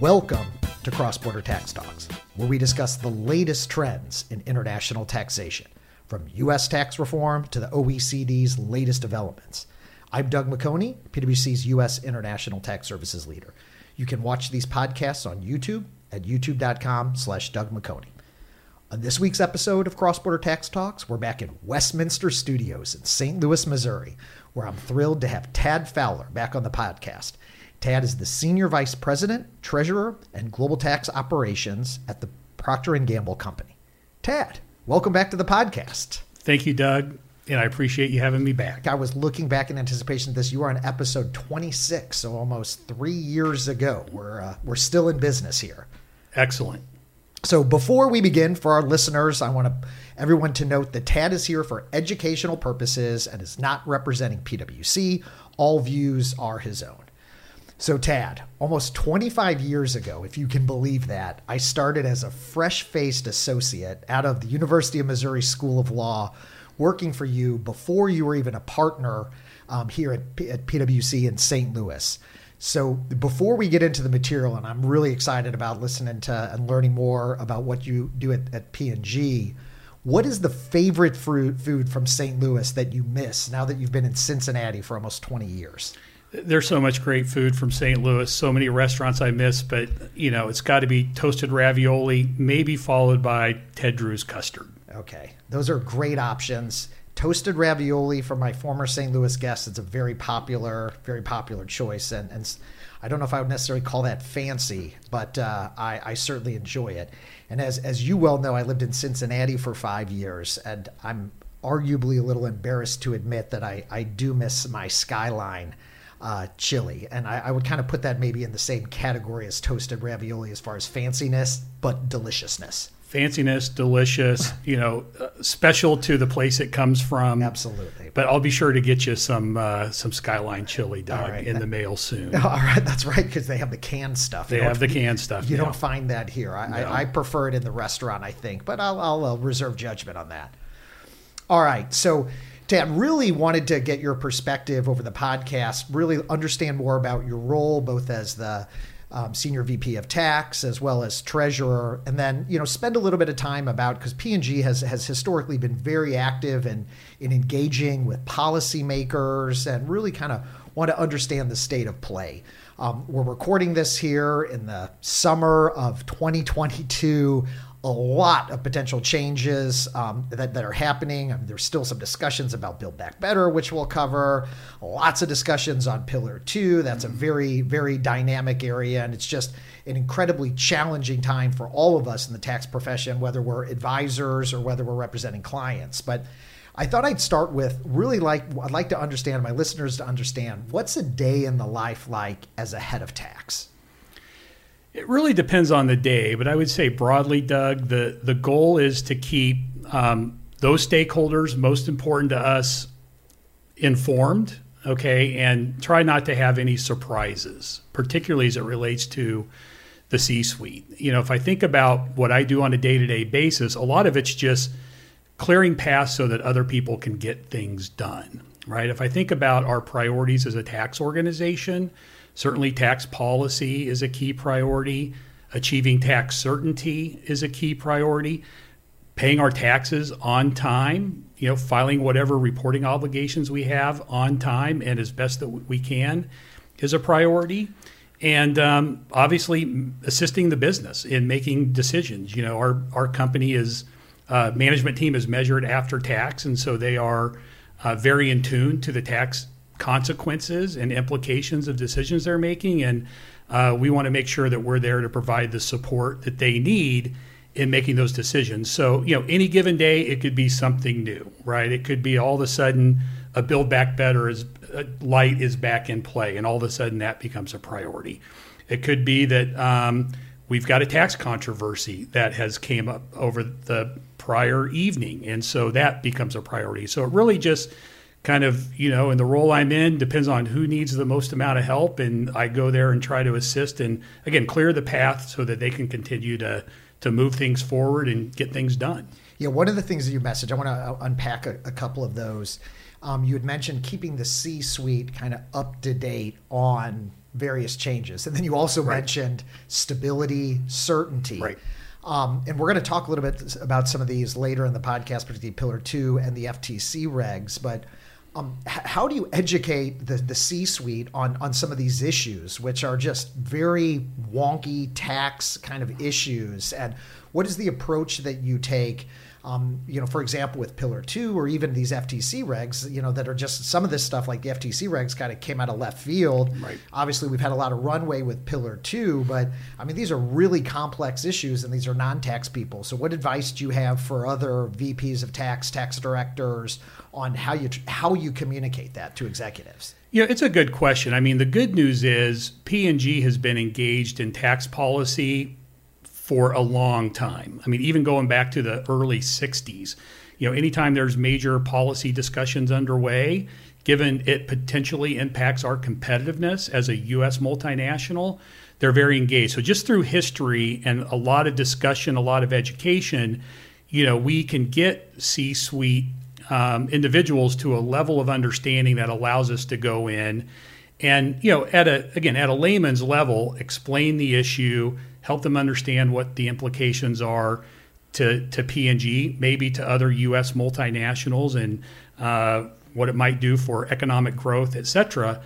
Welcome to Cross Border Tax Talks, where we discuss the latest trends in international taxation, from U.S. tax reform to the OECD's latest developments. I'm Doug McHoney, PwC's U.S. International Tax Services leader. You can watch these podcasts on YouTube at youtube.com slash Doug McHoney. On this week's episode of Cross Border Tax Talks, we're back in Westminster Studios in St. Louis, Missouri, where I'm thrilled to have Tad Fowler back on the podcast. Tad is the Senior Vice President, Treasurer, and Global Tax Operations at the Procter & Gamble Company. Tad, welcome back to the podcast. Thank you, Doug, and I appreciate you having me back. I was looking back in anticipation of this. You are on episode 26, so almost three years ago. We're, uh, we're still in business here. Excellent. So before we begin, for our listeners, I want to, everyone to note that Tad is here for educational purposes and is not representing PwC. All views are his own. So, Tad, almost 25 years ago, if you can believe that, I started as a fresh faced associate out of the University of Missouri School of Law, working for you before you were even a partner um, here at, P- at PwC in St. Louis. So, before we get into the material, and I'm really excited about listening to and learning more about what you do at, at P&G, what is the favorite fruit, food from St. Louis that you miss now that you've been in Cincinnati for almost 20 years? There's so much great food from St. Louis, so many restaurants I miss, but you know, it's got to be toasted ravioli, maybe followed by Ted Drewes custard. Okay. Those are great options. Toasted ravioli for my former St. Louis guests, it's a very popular, very popular choice. And, and I don't know if I would necessarily call that fancy, but uh, I, I certainly enjoy it. And as, as you well know, I lived in Cincinnati for five years, and I'm arguably a little embarrassed to admit that I, I do miss my skyline uh, chili. And I, I would kind of put that maybe in the same category as toasted ravioli as far as fanciness, but deliciousness. Fanciness, delicious, you know, uh, special to the place it comes from. Absolutely. But I'll be sure to get you some uh, some Skyline chili, Doug, right. in the mail soon. All right, that's right, because they have the canned stuff. They have the canned stuff. You now. don't find that here. I, No. I, I prefer it in the restaurant, I think, but I'll, I'll uh, reserve judgment on that. All right. So, Tad, really wanted to get your perspective over the podcast, really understand more about your role, both as the um, senior VP of tax as well as treasurer, and then you know spend a little bit of time about because P and G has has historically been very active in in engaging with policymakers and really kind of want to understand the state of play. Um, we're recording this here in the summer of 2022 a lot of potential changes um, that, that are happening. I mean, there's still some discussions about Build Back Better, which we'll cover. Lots of discussions on Pillar 2. That's a very, very dynamic area. And it's just an incredibly challenging time for all of us in the tax profession, whether we're advisors or whether we're representing clients. But I thought I'd start with really like, I'd like to understand, my listeners to understand, what's a day in the life like as a head of tax? It really depends on the day, but I would say broadly, Doug, the, the goal is to keep um, those stakeholders most important to us informed, okay, and try not to have any surprises, particularly as it relates to the C suite. You know, if I think about what I do on a day to day basis, a lot of it's just clearing paths so that other people can get things done, right? If I think about our priorities as a tax organization, certainly tax policy is a key priority, achieving tax certainty is a key priority, paying our taxes on time, you know, filing whatever reporting obligations we have on time and as best that we can is a priority. And um, obviously, assisting the business in making decisions. You know, our, our company is uh, management team is measured after tax, and so they are uh, very in tune to the tax consequences and implications of decisions they're making. And uh, we want to make sure that we're there to provide the support that they need in making those decisions. So, you know, any given day, it could be something new, right? It could be all of a sudden a Build Back Better is uh, light is back in play, and all of a sudden that becomes a priority. It could be that um, we've got a tax controversy that has came up over the prior evening, and so that becomes a priority. So it really just kind of you know in the role i'm in depends on who needs the most amount of help and i go there and try to assist and again clear the path so that they can continue to to move things forward and get things done Yeah, one of the things that you message, I want to uh, unpack a, a couple of those. Um, you had mentioned keeping the C suite kind of up to date on various changes. And then you also right. mentioned stability, certainty. Right. Um, and we're going to talk a little bit about some of these later in the podcast, particularly Pillar 2 and the FTC regs. But um, how do you educate the, the C suite on, on some of these issues, which are just very wonky tax kind of issues? And what is the approach that you take? Um, you know, for example, with Pillar Two or even these FTC regs, you know, that are just some of this stuff like the FTC regs kind of came out of left field. Right. Obviously, we've had a lot of runway with Pillar Two, but I mean, these are really complex issues, and these are non-tax people. So, what advice do you have for other VPs of tax, tax directors, on how you how you communicate that to executives? Yeah, it's a good question. I mean, the good news is P&G has been engaged in tax policy for a long time. I mean, even going back to the early 60s. You know, anytime there's major policy discussions underway, given it potentially impacts our competitiveness as a U.S. multinational, they're very engaged. So just through history and a lot of discussion, a lot of education, you know, we can get C-suite um, individuals to a level of understanding that allows us to go in and, you know, at a again at a layman's level, explain the issue, help them understand what the implications are to, to P&G, maybe to other U.S. multinationals, and uh, what it might do for economic growth, et cetera.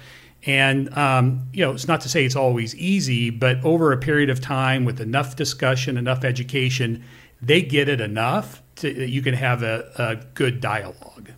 And um, you know, it's not to say it's always easy, but over a period of time, with enough discussion, enough education, they get it enough to, that you can have a, a good dialogue.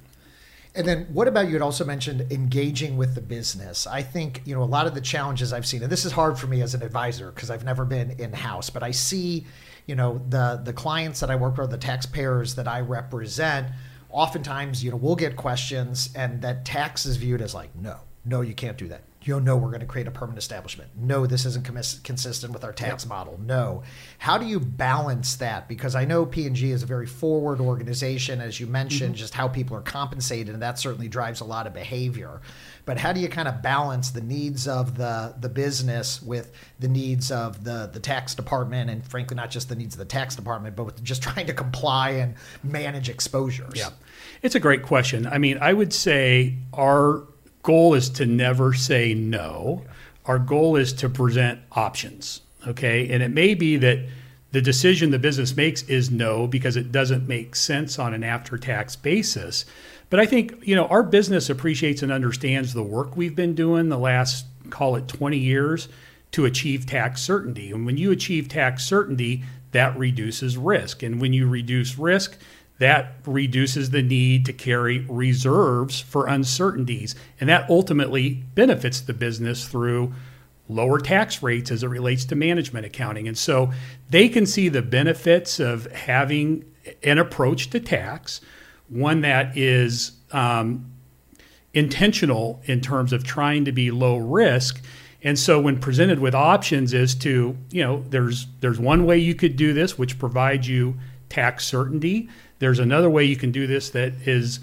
And then what about you had also mentioned engaging with the business? I think, you know, a lot of the challenges I've seen, and this is hard for me as an advisor because I've never been in-house, but I see, you know, the the clients that I work with, the taxpayers that I represent, oftentimes, you know, we'll get questions and that tax is viewed as like, no, no, you can't do that you know, we're going to create a permanent establishment. No, this isn't commis- consistent with our tax yep. model. No. How do you balance that? Because I know P&G is a very forward organization, as you mentioned, mm-hmm. just how people are compensated, and that certainly drives a lot of behavior. But how do you kind of balance the needs of the, the business with the needs of the, the tax department, and frankly, not just the needs of the tax department, but with just trying to comply and manage exposures? Yeah. It's a great question. I mean, I would say our goal is to never say no. Our goal is to present options. Okay. And it may be that the decision the business makes is no because it doesn't make sense on an after tax basis. But I think, you know, our business appreciates and understands the work we've been doing the last, call it 20 years to achieve tax certainty. And when you achieve tax certainty, that reduces risk. And when you reduce risk, that reduces the need to carry reserves for uncertainties. And that ultimately benefits the business through lower tax rates as it relates to management accounting. And so they can see the benefits of having an approach to tax, one that is um, intentional in terms of trying to be low risk. And so when presented with options as to, you know, there's there's one way you could do this which provides you tax certainty. There's another way you can do this that is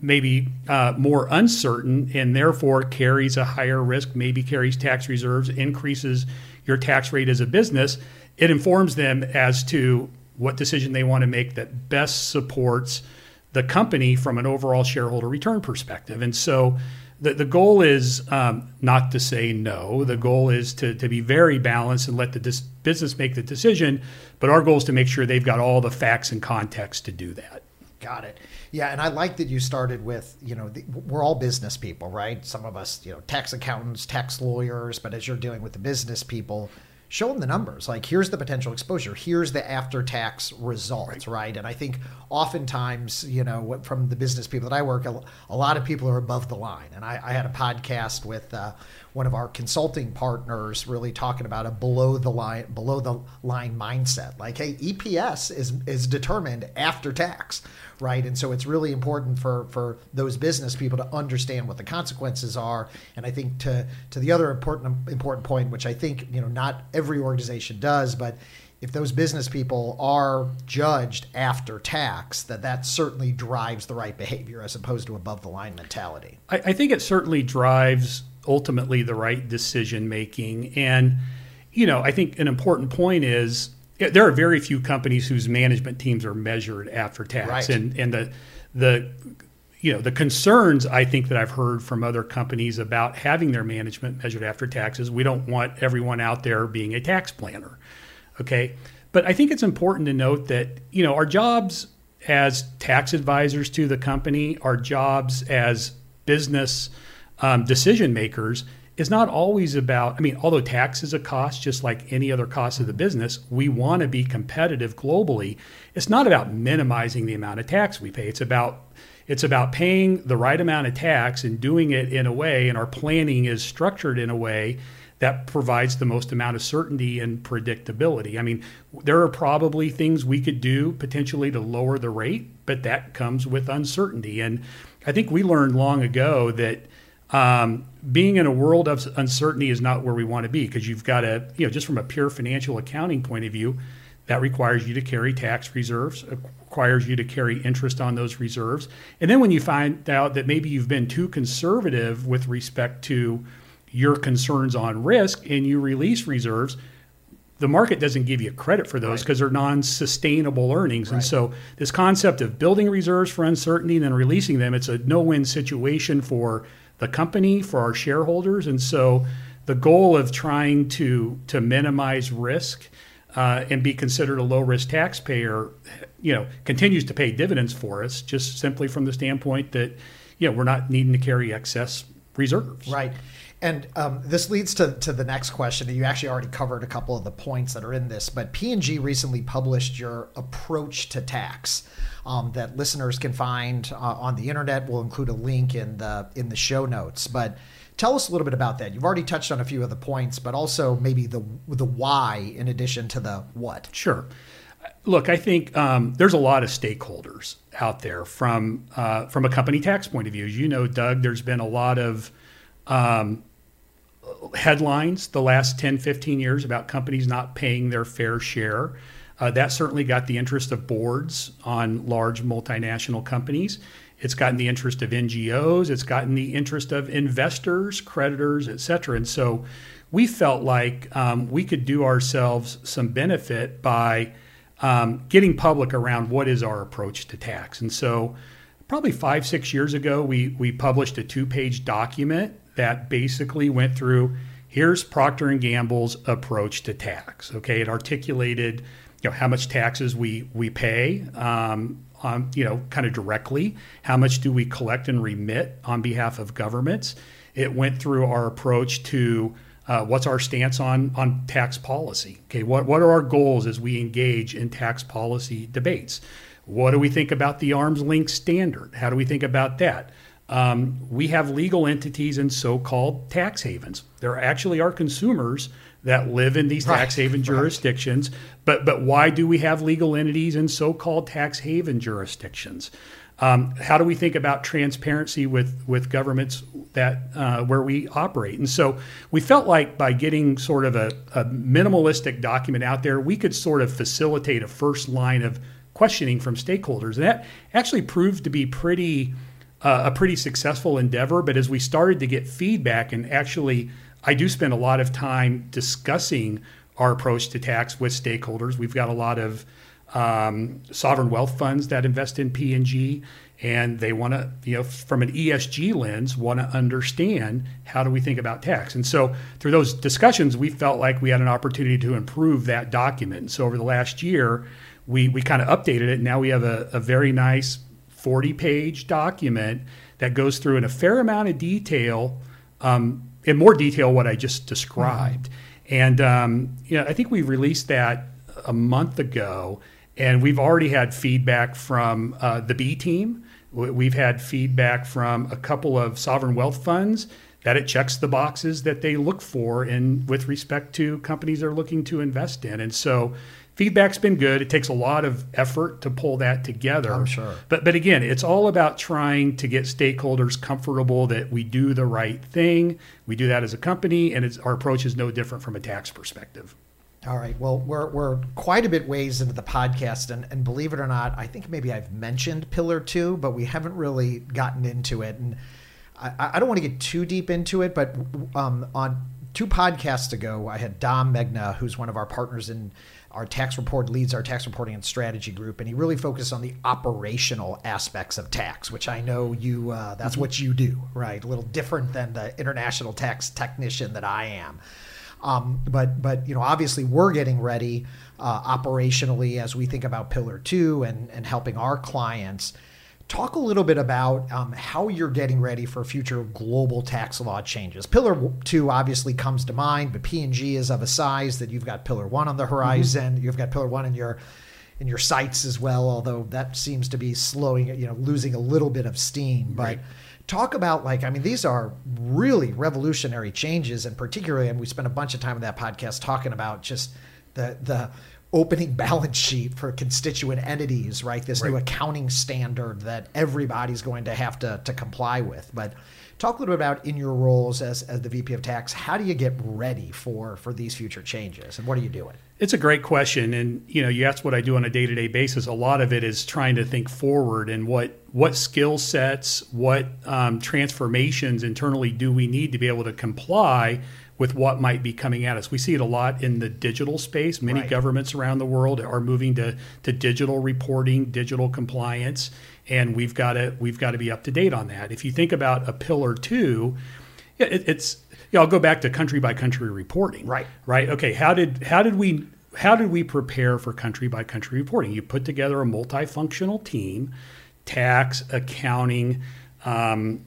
maybe uh, more uncertain and therefore carries a higher risk, maybe carries tax reserves, increases your tax rate as a business. It informs them as to what decision they want to make that best supports the company from an overall shareholder return perspective. And so the, the goal is um, not to say no. The goal is to, to be very balanced and let the dis- business make the decision. But our goal is to make sure they've got all the facts and context to do that. Got it. Yeah, and I like that you started with, you know, the, we're all business people, right? Some of us, you know, tax accountants, tax lawyers, but as you're dealing with the business people, show them the numbers. Like, here's the potential exposure. Here's the after tax results, right. right. And I think oftentimes, you know, from the business people that I work, a, lot of people are above the line. And I, I had a podcast with uh, one of our consulting partners really talking about a below the line below the line mindset. Like hey EPS is is determined after tax right? And so it's really important for for those business people to understand what the consequences are. And I think to to the other important important point which I think you know not every organization does but if those business people are judged after tax, that that certainly drives the right behavior as opposed to above the line mentality. I, I think it certainly drives ultimately the right decision making. And, you know, I think an important point is there are very few companies whose management teams are measured after tax, Right. and and the the you know the concerns I think that I've heard from other companies about having their management measured after taxes. We don't want everyone out there being a tax planner, okay? But I think it's important to note that you know our jobs as tax advisors to the company, our jobs as business um, decision makers is not always about, I mean, although tax is a cost, just like any other cost of the business, we want to be competitive globally. It's not about minimizing the amount of tax we pay. It's about it's about paying the right amount of tax and doing it in a way, and our planning is structured in a way that provides the most amount of certainty and predictability. I mean, there are probably things we could do potentially to lower the rate, but that comes with uncertainty. And I think we learned long ago that um, being in a world of uncertainty is not where we want to be because you've got to, you know, just from a pure financial accounting point of view, that requires you to carry tax reserves, requires you to carry interest on those reserves. And then when you find out that maybe you've been too conservative with respect to your concerns on risk and you release reserves, the market doesn't give you credit for those Right. because they're non-sustainable earnings. And so this concept of building reserves for uncertainty and then releasing them, it's a no-win situation for the company, for our shareholders. And so the goal of trying to to minimize risk uh, and be considered a low-risk taxpayer, you know, continues to pay dividends for us, just simply from the standpoint that, you know, we're not needing to carry excess reserves. Right. And um, this leads to, to the next question. You actually already covered a couple of the points that are in this, but P&G recently published your approach to tax um, that listeners can find uh, on the internet. We'll include a link in the in the show notes. But tell us a little bit about that. You've already touched on a few of the points, but also maybe the the why in addition to the what. Sure. Look, I think um, there's a lot of stakeholders out there from uh, from a company tax point of view. As you know, Doug, there's been a lot of um, headlines the last 10, 15 years about companies not paying their fair share. Uh, that certainly got the interest of boards on large multinational companies. It's gotten the interest of NGOs. It's gotten the interest of investors, creditors, et cetera. And so we felt like um, we could do ourselves some benefit by um, getting public around what is our approach to tax. And so probably five, six years ago, we, we published a two page document that basically went through here's Procter and Gamble's approach to tax. Okay, it articulated you know how much taxes we we pay, um, on, you know, kind of directly. How much do we collect and remit on behalf of governments? It went through our approach to uh, what's our stance on on tax policy. Okay, what what are our goals as we engage in tax policy debates? What do we think about the arm's length standard? How do we think about that? Um, we have legal entities in so-called tax havens. There actually are consumers that live in these Right, tax haven right. jurisdictions. But but why do we have legal entities in so-called tax haven jurisdictions? Um, how do we think about transparency with with governments that uh, where we operate? And so we felt like by getting sort of a, a minimalistic document out there, we could sort of facilitate a first line of questioning from stakeholders, and that actually proved to be pretty a pretty successful endeavor. But as we started to get feedback, and actually, I do spend a lot of time discussing our approach to tax with stakeholders. We've got a lot of um, sovereign wealth funds that invest in P and and they want to, you know, from an ESG lens, want to understand how do we think about tax. And so, through those discussions, we felt like we had an opportunity to improve that document. And so, over the last year, we we kind of updated it. Now we have a, a very nice 40 page document that goes through in a fair amount of detail, um, in more detail, what I just described. And um, you know, I think we released that a month ago, and we've already had feedback from uh, the B team. We- We've had feedback from a couple of sovereign wealth funds that it checks the boxes that they look for in with respect to companies they're looking to invest in. And so feedback's been good. It takes a lot of effort to pull that together. I'm sure. But but again, it's all about trying to get stakeholders comfortable that we do the right thing. We do that as a company, and it's, our approach is no different from a tax perspective. All right. Well, we're, we're quite a bit ways into the podcast, and, and believe it or not, I think maybe I've mentioned Pillar Two, but we haven't really gotten into it. And I, I don't want to get too deep into it, but um, on two podcasts ago, I had Dom Megna, who's one of our partners in our tax report leads our tax reporting and strategy group, and he really focused on the operational aspects of tax, which I know you uh, that's mm-hmm. what you do, right? A little different than the international tax technician that I am. Um, but but you know, obviously, we're getting ready uh, operationally as we think about Pillar Two and and helping our clients. Talk a little bit about um, how you're getting ready for future global tax law changes. Pillar two obviously comes to mind, but P&G is of a size that you've got Pillar one on the horizon. Mm-hmm. You've got Pillar one in your in your sights as well, although that seems to be slowing, you know, losing a little bit of steam. But right. talk about like, I mean, these are really revolutionary changes, and particularly, and we spent a bunch of time in that podcast talking about just the the opening balance sheet for constituent entities, right? This right. new accounting standard that everybody's going to have to, to comply with. But talk a little bit about in your roles as, as the VP of Tax, how do you get ready for, for these future changes and what are you doing? It's a great question. And, you know, you asked what I do on a day to day basis. A lot of it is trying to think forward and what, what skill sets, what um, transformations internally do we need to be able to comply with what might be coming at us. We see it a lot in the digital space. Many right. governments around the world are moving to, to digital reporting, digital compliance, and we've got to we've got to be up to date on that. If you think about a pillar two, it, it's know, I'll go back to country by country reporting. Right. Right. Okay. How did how did we how did we prepare for country by country reporting? You put together a multifunctional team, tax, accounting. Um,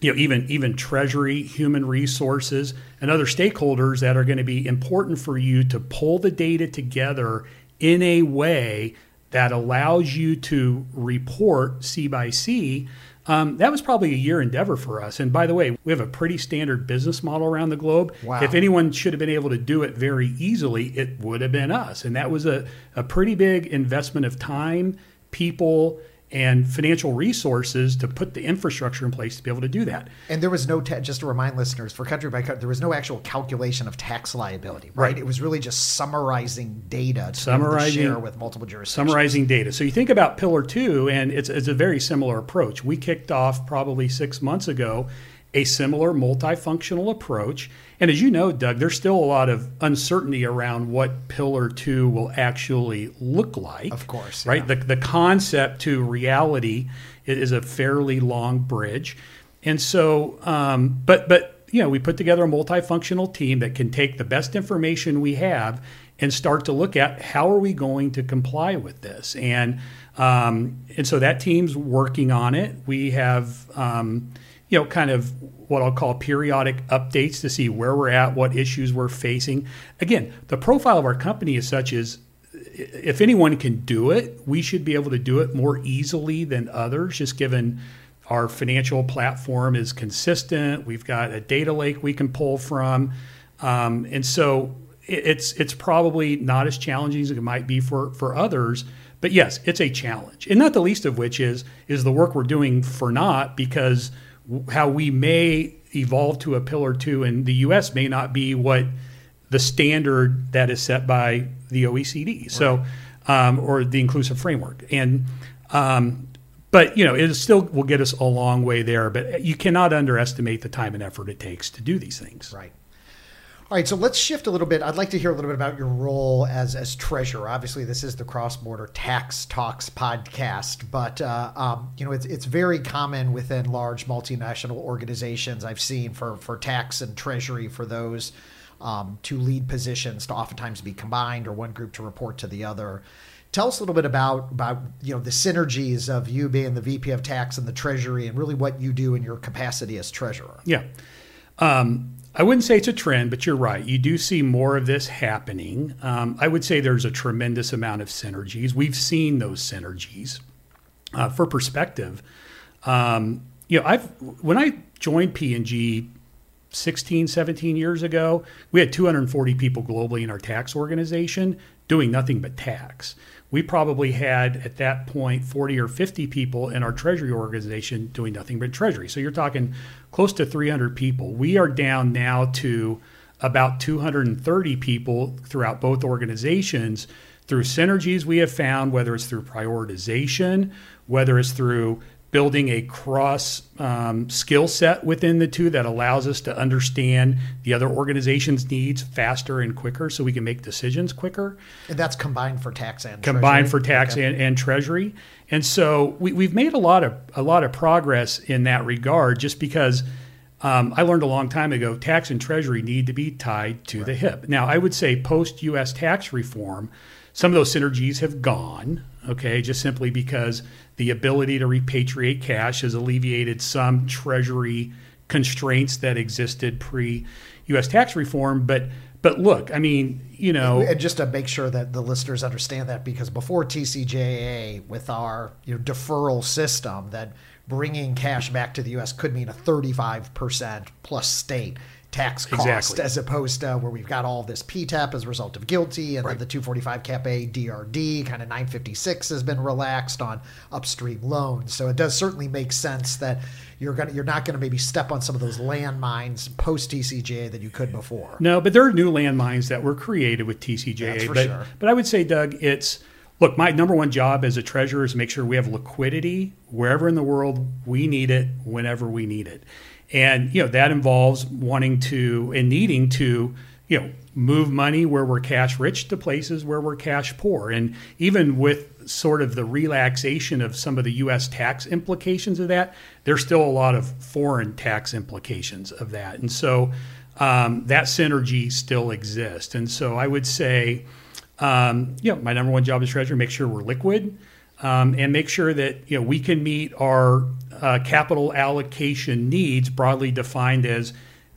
you know, even even treasury, human resources, and other stakeholders that are going to be important for you to pull the data together in a way that allows you to report C by C. Um, that was probably a year endeavor for us. And by the way, we have a pretty standard business model around the globe. Wow. If anyone should have been able to do it very easily, it would have been us. And that was a, a pretty big investment of time, people, and financial resources to put the infrastructure in place to be able to do that. And there was no, ta- just to remind listeners, for country by country, there was no actual calculation of tax liability, right? right. It was really just summarizing data to summarizing, share with multiple jurisdictions. Summarizing data. So you think about Pillar 2, and it's, it's a very similar approach. We kicked off probably six months ago a similar multifunctional approach. And as you know, Doug, there's still a lot of uncertainty around what Pillar 2 will actually look like. Of course. Right? The, the concept to reality is a fairly long bridge. And so, um, but, but, you know, we put together a multifunctional team that can take the best information we have and start to look at how are we going to comply with this. And, um, and so that team's working on it. We have, um, you know, kind of what I'll call periodic updates to see where we're at, what issues we're facing. Again, the profile of our company is such as if anyone can do it, we should be able to do it more easily than others, just given our financial platform is consistent. We've got a data lake we can pull from. Um, and so it's it's probably not as challenging as it might be for, for others. But yes, it's a challenge. And not the least of which is is the work we're doing for not because – how we may evolve to a pillar two in the U.S. may not be what the standard that is set by the OECD. Right. So, um, or the inclusive framework, and um, but you know it still will get us a long way there. But you cannot underestimate the time and effort it takes to do these things. Right. All right, so let's shift a little bit. I'd like to hear a little bit about your role as as treasurer. Obviously, this is the Cross Border Tax Talks podcast, but uh, um, you know it's it's very common within large multinational organizations. I've seen for for tax and treasury for those um, lead positions to oftentimes be combined or one group to report to the other. Tell us a little bit about about you know the synergies of you being the VP of Tax and the Treasury, and really what you do in your capacity as treasurer. Yeah. Um, I wouldn't say it's a trend, but you're right. You do see more of this happening. Um, I would say there's a tremendous amount of synergies. We've seen those synergies. Uh, for perspective, um, you know, I've when I joined P&G 16, 17 years ago, we had 240 people globally in our tax organization doing nothing but tax. We probably had at that point 40 or 50 people in our treasury organization doing nothing but treasury. So you're talking close to 300 people. We are down now to about 230 people throughout both organizations through synergies we have found, whether it's through prioritization, whether it's through building a cross um, skill set within the two that allows us to understand the other organization's needs faster and quicker so we can make decisions quicker. And that's combined for tax and combined treasury? for tax Okay. and, and treasury. And so we, we've made a lot of a lot of progress in that regard just because um, I learned a long time ago tax and treasury need to be tied to the hip. Now I would say post US tax reform, some of those synergies have gone, okay, just simply because the ability to repatriate cash has alleviated some treasury constraints that existed pre US tax reform. But but look, I mean, you know, And just to make sure that the listeners understand that, because before TCJA, with our you know, deferral system, that bringing cash back to the U.S. could mean a 35% plus state tax cost, Exactly. as opposed to where we've got all this PTEP as a result of GILTI, and then the 245 Cap A DRD, kind of 956 has been relaxed on upstream loans. So it does certainly make sense that you're gonna you're not gonna maybe step on some of those landmines post TCJA that you could before. No, but there are new landmines that were created with TCJA. But, sure. but I would say, Doug, it's look, my number one job as a treasurer is to make sure we have liquidity wherever in the world we need it, whenever we need it. And you know, that involves wanting to and needing to, you know, move money where we're cash rich to places where we're cash poor. And even with sort of the relaxation of some of the US tax implications of that, there's still a lot of foreign tax implications of that. And so um, that synergy still exists. And so I would say, um, you know, my number one job as treasurer, make sure we're liquid um, and make sure that, you know, we can meet our uh, capital allocation needs broadly defined as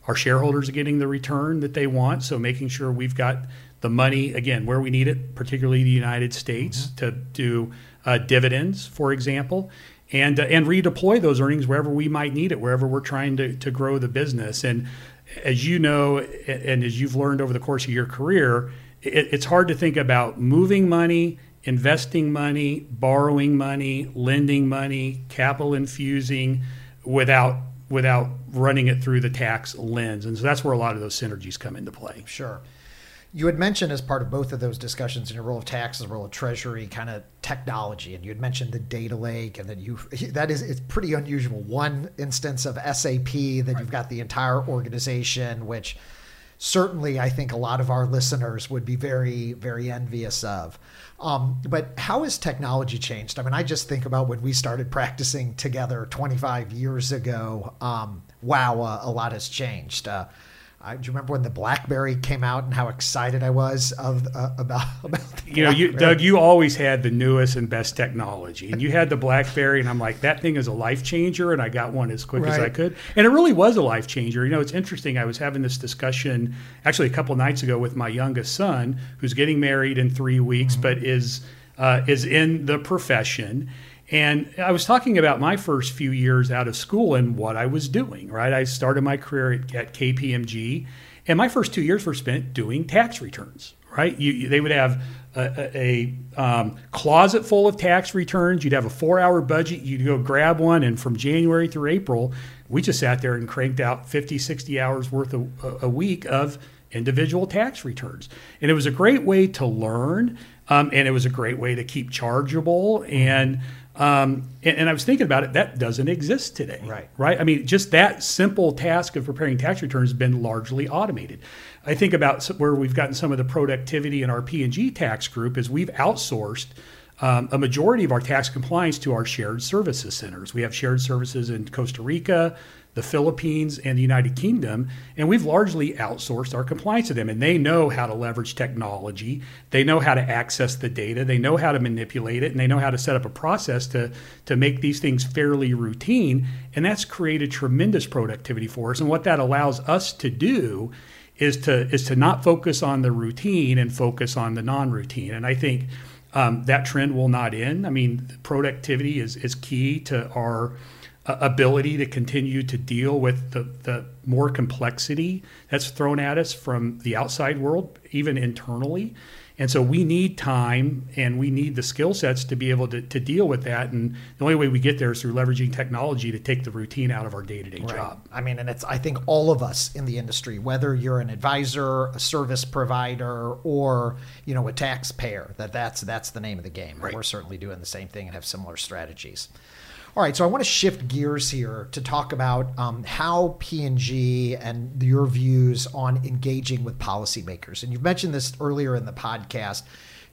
our shareholders are getting the return that they want. So making sure we've got the money, again, where we need it, particularly the United States, to do uh, dividends, for example, and, uh, and redeploy those earnings wherever we might need it, wherever we're trying to, to grow the business. And as you know, and as you've learned over the course of your career, it, it's hard to think about moving money, investing money, borrowing money, lending money, capital infusing without without running it through the tax lens. And so that's where a lot of those synergies come into play. Sure. You had mentioned as part of both of those discussions in your role of taxes, role of treasury, kind of technology, and you had mentioned the data lake, and that you that is it's pretty unusual. One instance of SAP that you've got the entire organization, which certainly I think a lot of our listeners would be very very envious of. Um, but how has technology changed? I mean, I just think about when we started practicing together 25 years ago. Um, wow, uh, a lot has changed. Uh, I, do you remember when the BlackBerry came out and how excited I was of uh, about about the You know, you, Doug, you always had the newest and best technology, and you had the BlackBerry, and I'm like, that thing is a life changer, and I got one as quick as I could, and it really was a life changer. You know, it's interesting. I was having this discussion actually a couple nights ago with my youngest son, who's getting married in three weeks, but is uh, is in the profession. And I was talking about my first few years out of school and what I was doing, right? I started my career at, at KPMG, and my first two years were spent doing tax returns, right? You, you- they would have a, a, um, closet full of tax returns. You'd have a four hour budget. You'd go grab one, and from January through April, we just sat there and cranked out 50, 60 hours worth of, a, a week of individual tax returns. And it was a great way to learn, um, and it was a great way to keep chargeable. And um, and, and I was thinking about it. That doesn't exist today, Right. Right. I mean, just that simple task of preparing tax returns has been largely automated. I think about where we've gotten some of the productivity in our P and G tax group is we've outsourced um, a majority of our tax compliance to our shared services centers. We have shared services in Costa Rica, the Philippines, and the United Kingdom, and we've largely outsourced our compliance to them. And they know how to leverage technology, they know how to access the data, they know how to manipulate it, and they know how to set up a process to to make these things fairly routine. And that's created tremendous productivity for us. And what that allows us to do is to is to not focus on the routine and focus on the non-routine. And I think um, that trend will not end. I mean, productivity is is key to our ability to continue to deal with the, the more complexity that's thrown at us from the outside world, even internally. And so we need time and we need the skill sets to be able to, to deal with that. And the only way we get there is through leveraging technology to take the routine out of our day to day job. I mean, and it's I think all of us in the industry, whether you're an advisor, a service provider, or you know a taxpayer, that that's that's the name of the game. Right. We're certainly doing the same thing and have similar strategies. All right, so I want to shift gears here to talk about um, how P&G and your views on engaging with policymakers. And you've mentioned this earlier in the podcast.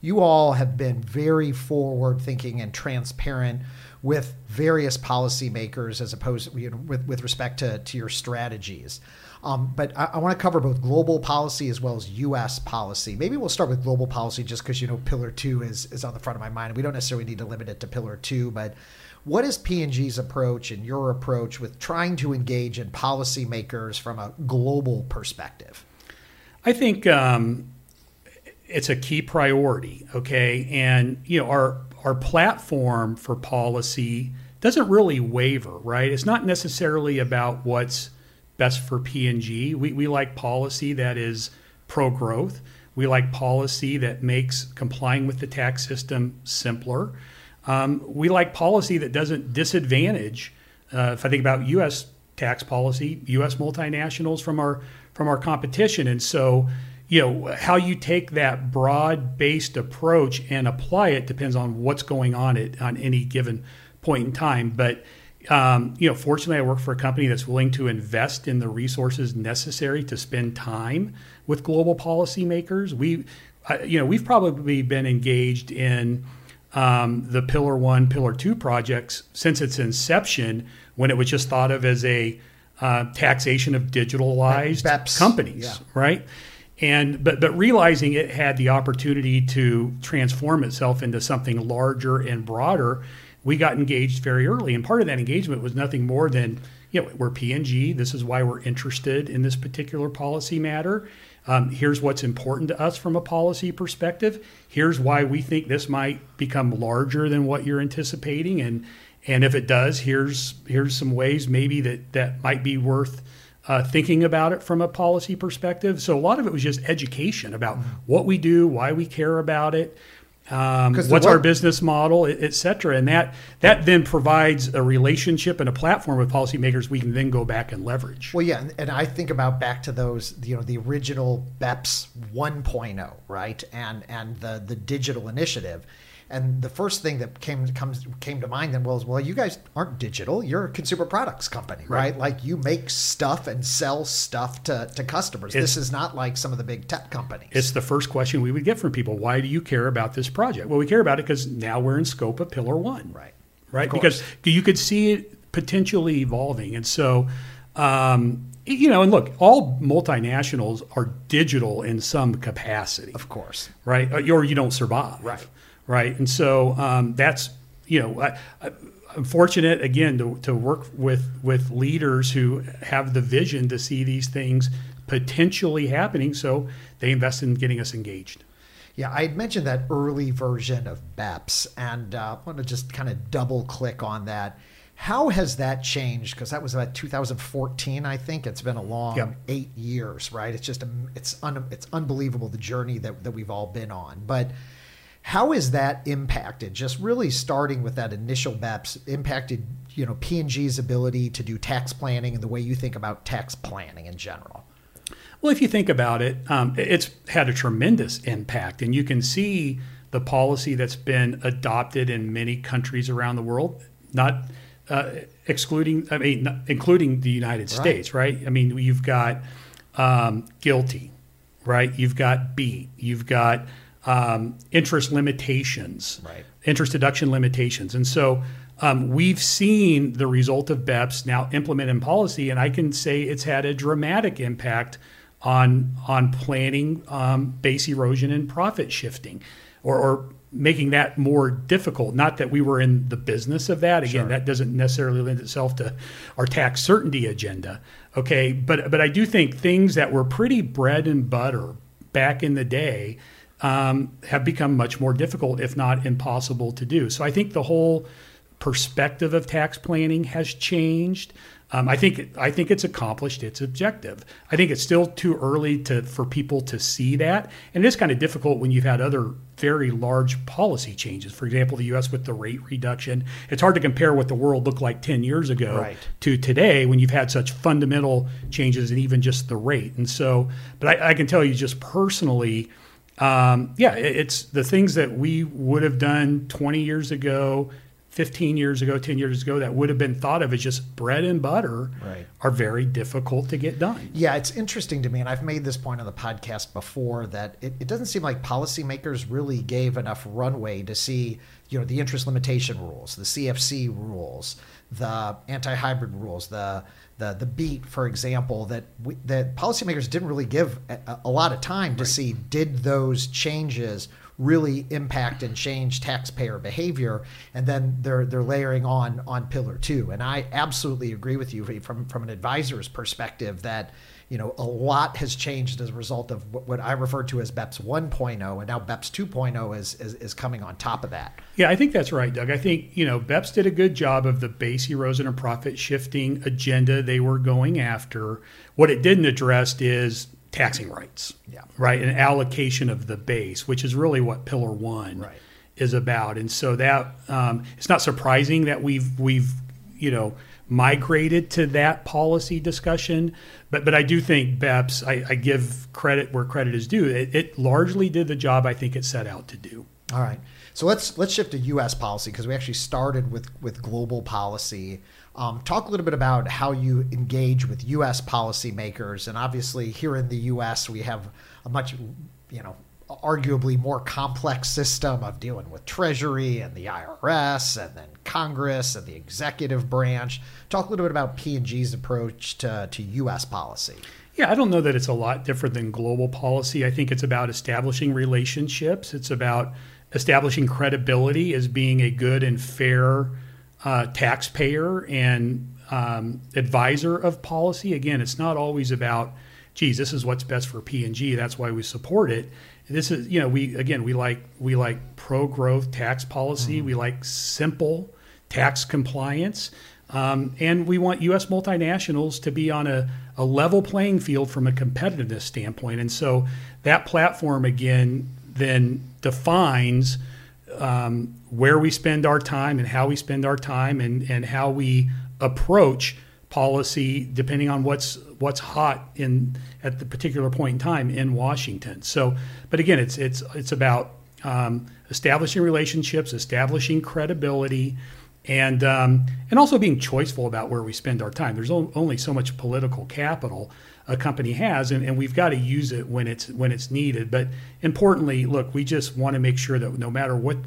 You all have been very forward thinking and transparent with various policymakers as opposed you know, with, with respect to, to your strategies. Um, but I, I want to cover both global policy as well as U.S. policy. Maybe we'll start with global policy just because you know Pillar Two is is on the front of my mind. We don't necessarily need to limit it to Pillar Two, but what is P&G's approach and your approach with trying to engage in policymakers from a global perspective? I think um, it's a key priority. Okay, and you know our our platform for policy doesn't really waver. Right, it's not necessarily about what's best for P&G. We, we like policy that is pro growth. We like policy that makes complying with the tax system simpler. Um, we like policy that doesn't disadvantage. Uh, if I think about U.S. tax policy, U.S. multinationals from our from our competition, and so you know how you take that broad-based approach and apply it depends on what's going on at on any given point in time. But um, you know, fortunately, I work for a company that's willing to invest in the resources necessary to spend time with global policymakers. We, uh, you know, we've probably been engaged in um, the Pillar One, Pillar Two projects since its inception, when it was just thought of as a uh, taxation of digitalized BEPS. companies, Yeah. right? And but but realizing it had the opportunity to transform itself into something larger and broader, we got engaged very early. And part of that engagement was nothing more than you know we're P&G. This is why we're interested in this particular policy matter. Um, here's what's important to us from a policy perspective. Here's why we think this might become larger than what you're anticipating, and and if it does, here's here's some ways maybe that that might be worth uh, thinking about it from a policy perspective. So a lot of it was just education about what we do, why we care about it, um, what's our business model, et et cetera. And that that then provides a relationship and a platform with policymakers we can then go back and leverage. Well, yeah, and, and I think about back to those, you know, the original BEPS 1.0, right, and and the the digital initiative, and the first thing that came comes came to mind then was, well, you guys aren't digital, you're a consumer products company, right? Like you make stuff and sell stuff to to customers. It's- this is not like some of the big tech companies. It's the first question we would get from people. Why do you care about this project? Well, we care about it because now we're in scope of Pillar One. right, right? Because you could see it potentially evolving, and so um, you know, and look, all multinationals are digital in some capacity, of course, right? Uh, Or you don't survive, Right. Right, and so um, that's you know, I, I, I'm fortunate again to, to work with with leaders who have the vision to see these things potentially happening, so they invest in getting us engaged. Yeah, I had mentioned that early version of BEPS, and uh, I want to just kind of double click on that. How has that changed? Because that was about 2014, I think. It's been a long Yep. eight years, right? It's just it's un, it's unbelievable the journey that, that we've all been on. But how is that impacted? Just really starting with that initial BEPS impacted, you know, P&G's ability to do tax planning and the way you think about tax planning in general. Well, if you think about it, um, it's had a tremendous impact, and you can see the policy that's been adopted in many countries around the world, not uh, excluding, I mean, including the United Right. States, right? I mean, you've got um, GILTI, right? You've got BEAT, you've got um, interest limitations, Right. interest deduction limitations. And so um, we've seen the result of BEPS now implemented in policy, and I can say it's had a dramatic impact on on planning um, base erosion and profit shifting, or, or making that more difficult. Not that we were in the business of that. Again, that doesn't necessarily lend itself to our tax certainty agenda. Okay, but but I do think things that were pretty bread and butter back in the day um, have become much more difficult, if not impossible, to do. So I think the whole perspective of tax planning has changed. Um, I think I think it's accomplished its objective. I think it's still too early to for people to see that, and it is kind of difficult when you've had other very large policy changes. For example, the U.S. with the rate reduction. It's hard to compare what the world looked like ten years ago Right. to today when you've had such fundamental changes and even just the rate. And so, but I, I can tell you just personally, um, yeah, it's the things that we would have done 20 years ago, 15 years ago, 10 years ago, that would have been thought of as just bread and butter, Right. are very difficult to get done. Yeah, it's interesting to me, and I've made this point on the podcast before that it, it doesn't seem like policymakers really gave enough runway to see, you know, the interest limitation rules, the CFC rules, the anti-hybrid rules, the the the BEAT, for example, that we, that policymakers didn't really give a, a lot of time to see did those changes really impact and change taxpayer behavior and then they're they're layering on on pillar 2 and I absolutely agree with you from from an advisor's perspective that you know a lot has changed as a result of what, what I refer to as BEPS 1.0 and now BEPS 2.0 is, is is coming on top of that. Yeah, I think that's right, Doug. I think, you know, BEPS did a good job of the base erosion and profit shifting agenda they were going after. What it didn't address is taxing rights. Yeah. Right. An allocation of the base, which is really what Pillar One Right. is about. And so that um, it's not surprising that we've we've you know migrated to that policy discussion. But but I do think BEPS, I, I give credit where credit is due. It, it largely did the job I think it set out to do. All right. So let's let's shift to U.S. policy because we actually started with with global policy. Um, talk a little bit about how you engage with U.S. policymakers, and obviously here in the U.S. we have a much, you know, arguably more complex system of dealing with Treasury and the IRS, and then Congress and the executive branch. Talk a little bit about P and G's approach to to U.S. policy. Yeah, I don't know that it's a lot different than global policy. I think it's about establishing relationships. It's about establishing credibility as being a good and fair uh, taxpayer and um, advisor of policy. Again, it's not always about, geez, this is what's best for P and G. That's why we support it. This is, you know, we again we like we like pro growth tax policy. We like simple tax compliance. Um, and we want U.S. multinationals to be on a, a level playing field from a competitiveness standpoint. And so that platform, again, then defines um, where we spend our time and how we spend our time and, and how we approach policy depending on what's what's hot in at the particular point in time in Washington. So, but again, it's it's it's about um, establishing relationships, establishing credibility, and um, and also being choiceful about where we spend our time. There's only so much political capital a company has, and, and we've got to use it when it's when it's needed. But importantly, look, we just want to make sure that no matter what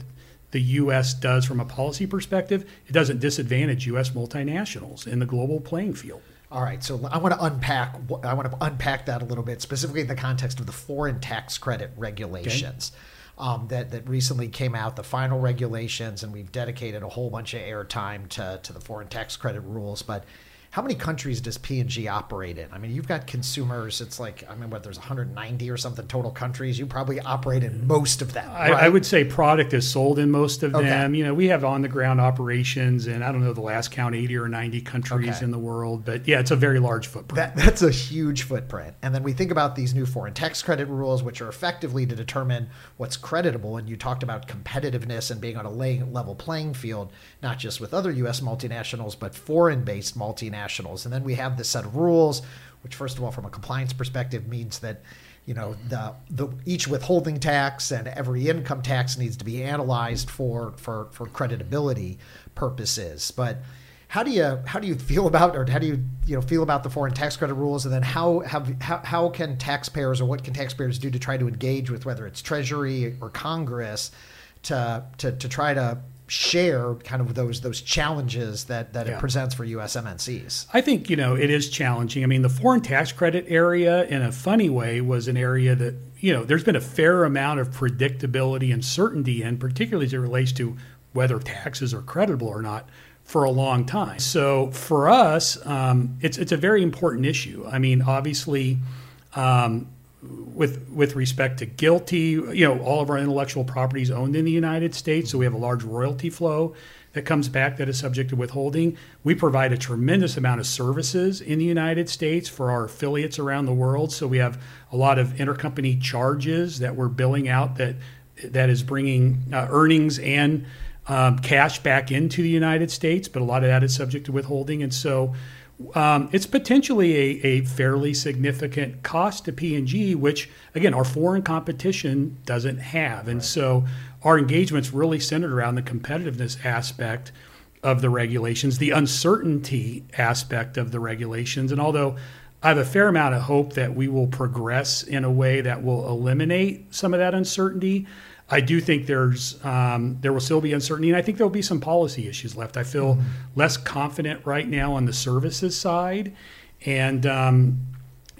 the U.S. does from a policy perspective, it doesn't disadvantage U.S. multinationals in the global playing field. All right, so I want to unpack. I want to unpack that a little bit, specifically in the context of the foreign tax credit regulations um, that that recently came out, the final regulations, and we've dedicated a whole bunch of airtime to to the foreign tax credit rules. But how many countries does P&G operate in? I mean, you've got consumers. It's like I mean, what there's 190 or something total countries. You probably operate in most of them. I, right? I would say product is sold in most of Okay. them. You know, we have on the ground operations, and I don't know the last count, 80 or 90 countries Okay. in the world. But yeah, it's a very large footprint. That, that's a huge footprint. And then we think about these new foreign tax credit rules, which are effectively to determine what's creditable. And you talked about competitiveness and being on a lay- level playing field, not just with other U.S. multinationals, but foreign based multinationals. And then we have this set of rules, which, first of all, from a compliance perspective, means that. You know the the each withholding tax and every income tax needs to be analyzed for for for creditability purposes. But how do you how do you feel about or how do you you know feel about the foreign tax credit rules and then how have how, how can taxpayers or what can taxpayers do to try to engage with whether it's treasury or congress to to, to try to share kind of those those challenges that that Yeah. it presents for US MNCs I think you know it is challenging. I mean, the foreign tax credit area, in a funny way, was an area that you know there's been a fair amount of predictability and certainty in, particularly as it relates to whether taxes are creditable or not, for a long time. So for us, um, it's it's a very important issue. I mean, obviously. Um, with with respect to GILTI, you know, all of our intellectual property is owned in the United States, so we have a large royalty flow that comes back that is subject to withholding. We provide a tremendous amount of services in the United States for our affiliates around the world, so we have a lot of intercompany charges that we're billing out that that is bringing uh, earnings and um, cash back into the United States, but a lot of that is subject to withholding, and so um, it's potentially a, a fairly significant cost to P&G, which again our foreign competition doesn't have, and so our engagement's really centered around the competitiveness aspect of the regulations, the uncertainty aspect of the regulations. And although I have a fair amount of hope that we will progress in a way that will eliminate some of that uncertainty, I do think there's um, there will still be uncertainty, and I think there will be some policy issues left. I feel mm-hmm. less confident right now on the services side, and um,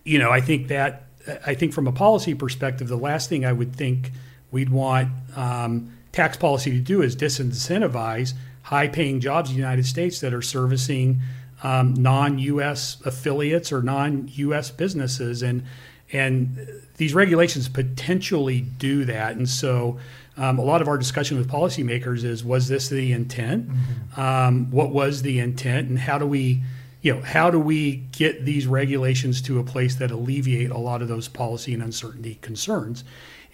you know I think that I think from a policy perspective, the last thing I would think we'd want um, tax policy to do is disincentivize high-paying jobs in the United States that are servicing um, non-U.S. affiliates or non-U.S. businesses, and and these regulations potentially do that. And so, um, a lot of our discussion with policymakers is: was this the intent? Mm-hmm. Um, what was the intent, and how do we you know, how do we get these regulations to a place that alleviate a lot of those policy and uncertainty concerns?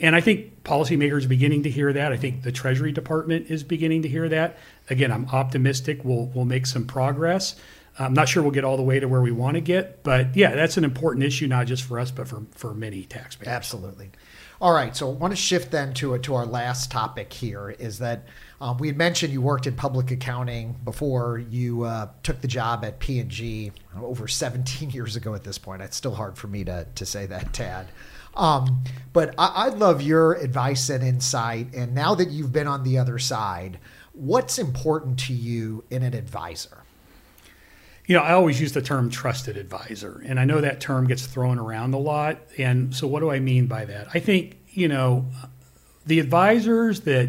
And I think policymakers are beginning to hear that. I think the Treasury Department is beginning to hear that. Again, I'm optimistic we'll, we'll make some progress. I'm not sure we'll get all the way to where we want to get, but yeah, that's an important issue, not just for us, but for, for many taxpayers. Absolutely. All right, so I want to shift then to to our last topic here. Is that um, we had mentioned you worked in public accounting before you uh, took the job at P and G over 17 years ago. At this point, it's still hard for me to to say that, Tad. Um, but I, would love your advice and insight. And now that you've been on the other side, what's important to you in an advisor? You know, I always use the term trusted advisor, and I know that term gets thrown around a lot. And so, what do I mean by that? I think, you know, the advisors that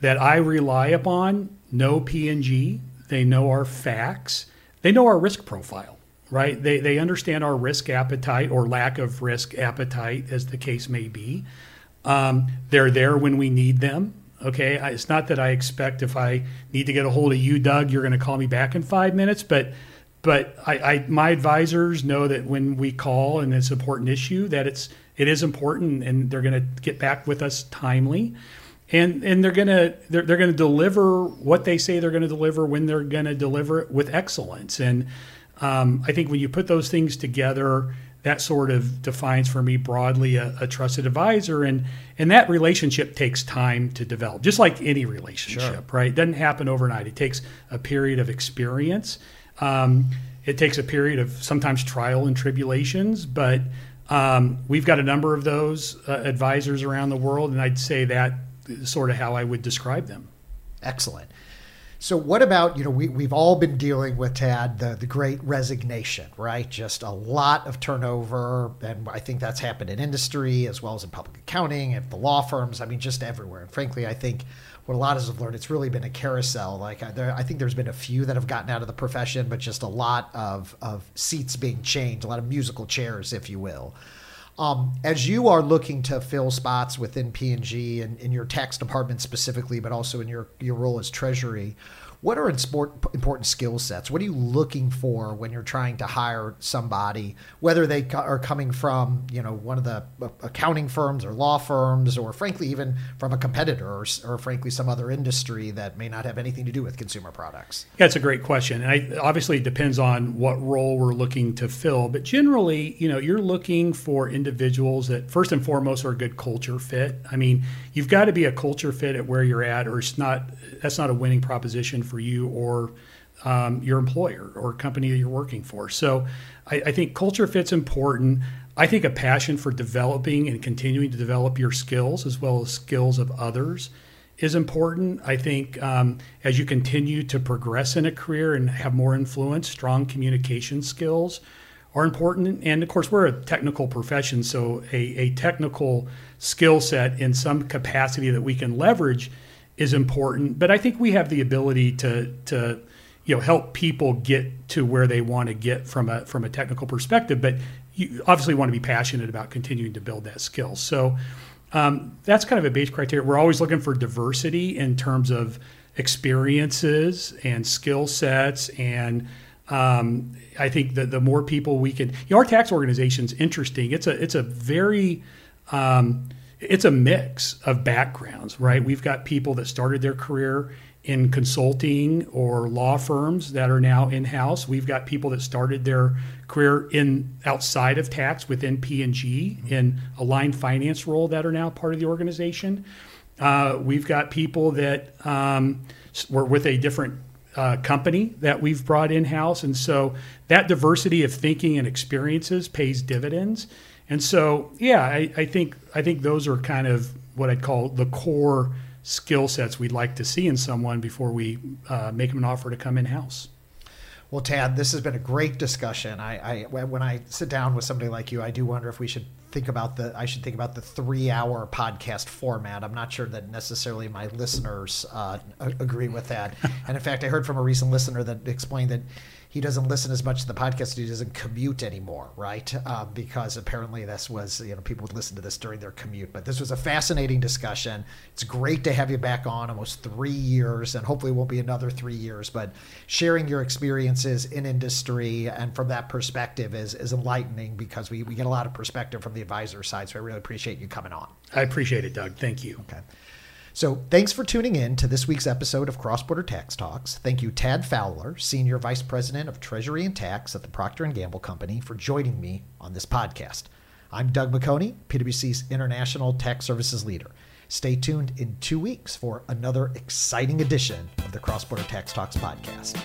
that I rely upon know P&G, they know our facts, they know our risk profile, right? They, they understand our risk appetite or lack of risk appetite, as the case may be. Um, they're there when we need them. Okay, it's not that I expect if I need to get a hold of you, Doug, you're going to call me back in five minutes, but but I, I, my advisors know that when we call and it's an important issue that it's it is important and they're going to get back with us timely. And and they're going to they're, they're going to deliver what they say they're going to deliver when they're going to deliver it with excellence. And um, I think when you put those things together that sort of defines for me broadly a, a, trusted advisor. And and that relationship takes time to develop just like any relationship sure. right? It doesn't happen overnight. It takes a period of experience um, it takes a period of sometimes trial and tribulations, but um, we've got a number of those uh, advisors around the world, and I'd say that is sort of how I would describe them. Excellent. So, what about, you know, we, we've all been dealing with, Tad, the, the great resignation, right? Just a lot of turnover. And I think that's happened in industry as well as in public accounting and the law firms. I mean, just everywhere. And frankly, I think what a lot of us have learned, it's really been a carousel. Like uh, there, I think there's been a few that have gotten out of the profession, but just a lot of of seats being changed, a lot of musical chairs, if you will. Um, as you are looking to fill spots within P&G and in your tax department specifically, but also in your your role as treasury, what are important skill sets? What are you looking for when you're trying to hire somebody, whether they are coming from you know one of the uh, accounting firms or law firms, or frankly even from a competitor, or, or frankly some other industry that may not have anything to do with consumer products? Yeah, it's a great question, and I, obviously it depends on what role we're looking to fill. But generally, you know, you're looking for individuals that first and foremost are a good culture fit. I mean, you've got to be a culture fit at where you're at, or it's not. That's not a winning proposition for you or um, your employer or company that you're working for. So I, I, think culture fit's important. I think a passion for developing and continuing to develop your skills as well as skills of others is important. I think um, as you continue to progress in a career and have more influence, strong communication skills are important. And of course, we're a technical profession, so a, a technical skill set in some capacity that we can leverage is important, but I think we have the ability to to you know help people get to where they want to get from a from a technical perspective. But you obviously want to be passionate about continuing to build that skill. So um, that's kind of a base criteria. We're always looking for diversity in terms of experiences and skill sets and um, I think that the more people we can, you know, our tax organization is interesting. It's a it's a very um, it's a mix of backgrounds, right? We've got people that started their career in consulting or law firms that are now in house. We've got people that started their career in outside of tax within P and G in aligned finance role that are now part of the organization. Uh, we've got people that um, were with a different uh, company that we've brought in house, and so that diversity of thinking and experiences pays dividends. And so, yeah, I, I think I think those are kind of what I'd call the core skill sets we'd like to see in someone before we uh, make them an offer to come in house. Well, Tad, this has been a great discussion. I, I, when I sit down with somebody like you, I do wonder if we should think about the I should think about the three hour podcast format. I'm not sure that necessarily my listeners uh, agree with that. and in fact, I heard from a recent listener that explained that he doesn't listen as much to the podcast. He doesn't commute anymore, right? Uh, because apparently this was, you know, people would listen to this during their commute. But this was a fascinating discussion. It's great to have you back on almost three years, and hopefully it won't be another three years. But sharing your experiences in industry and from that perspective is, is enlightening because we, we get a lot of perspective from the advisor side. So I really appreciate you coming on. I appreciate it, Doug. Thank you. Okay. So, thanks for tuning in to this week's episode of Cross Border Tax Talks. Thank you, Tad Fowler, Senior Vice President of Treasury and Tax at the Procter & Gamble Company, for joining me on this podcast. I'm Doug McConnell, PwC's International Tax Services Leader. Stay tuned in two weeks for another exciting edition of the Cross Border Tax Talks podcast.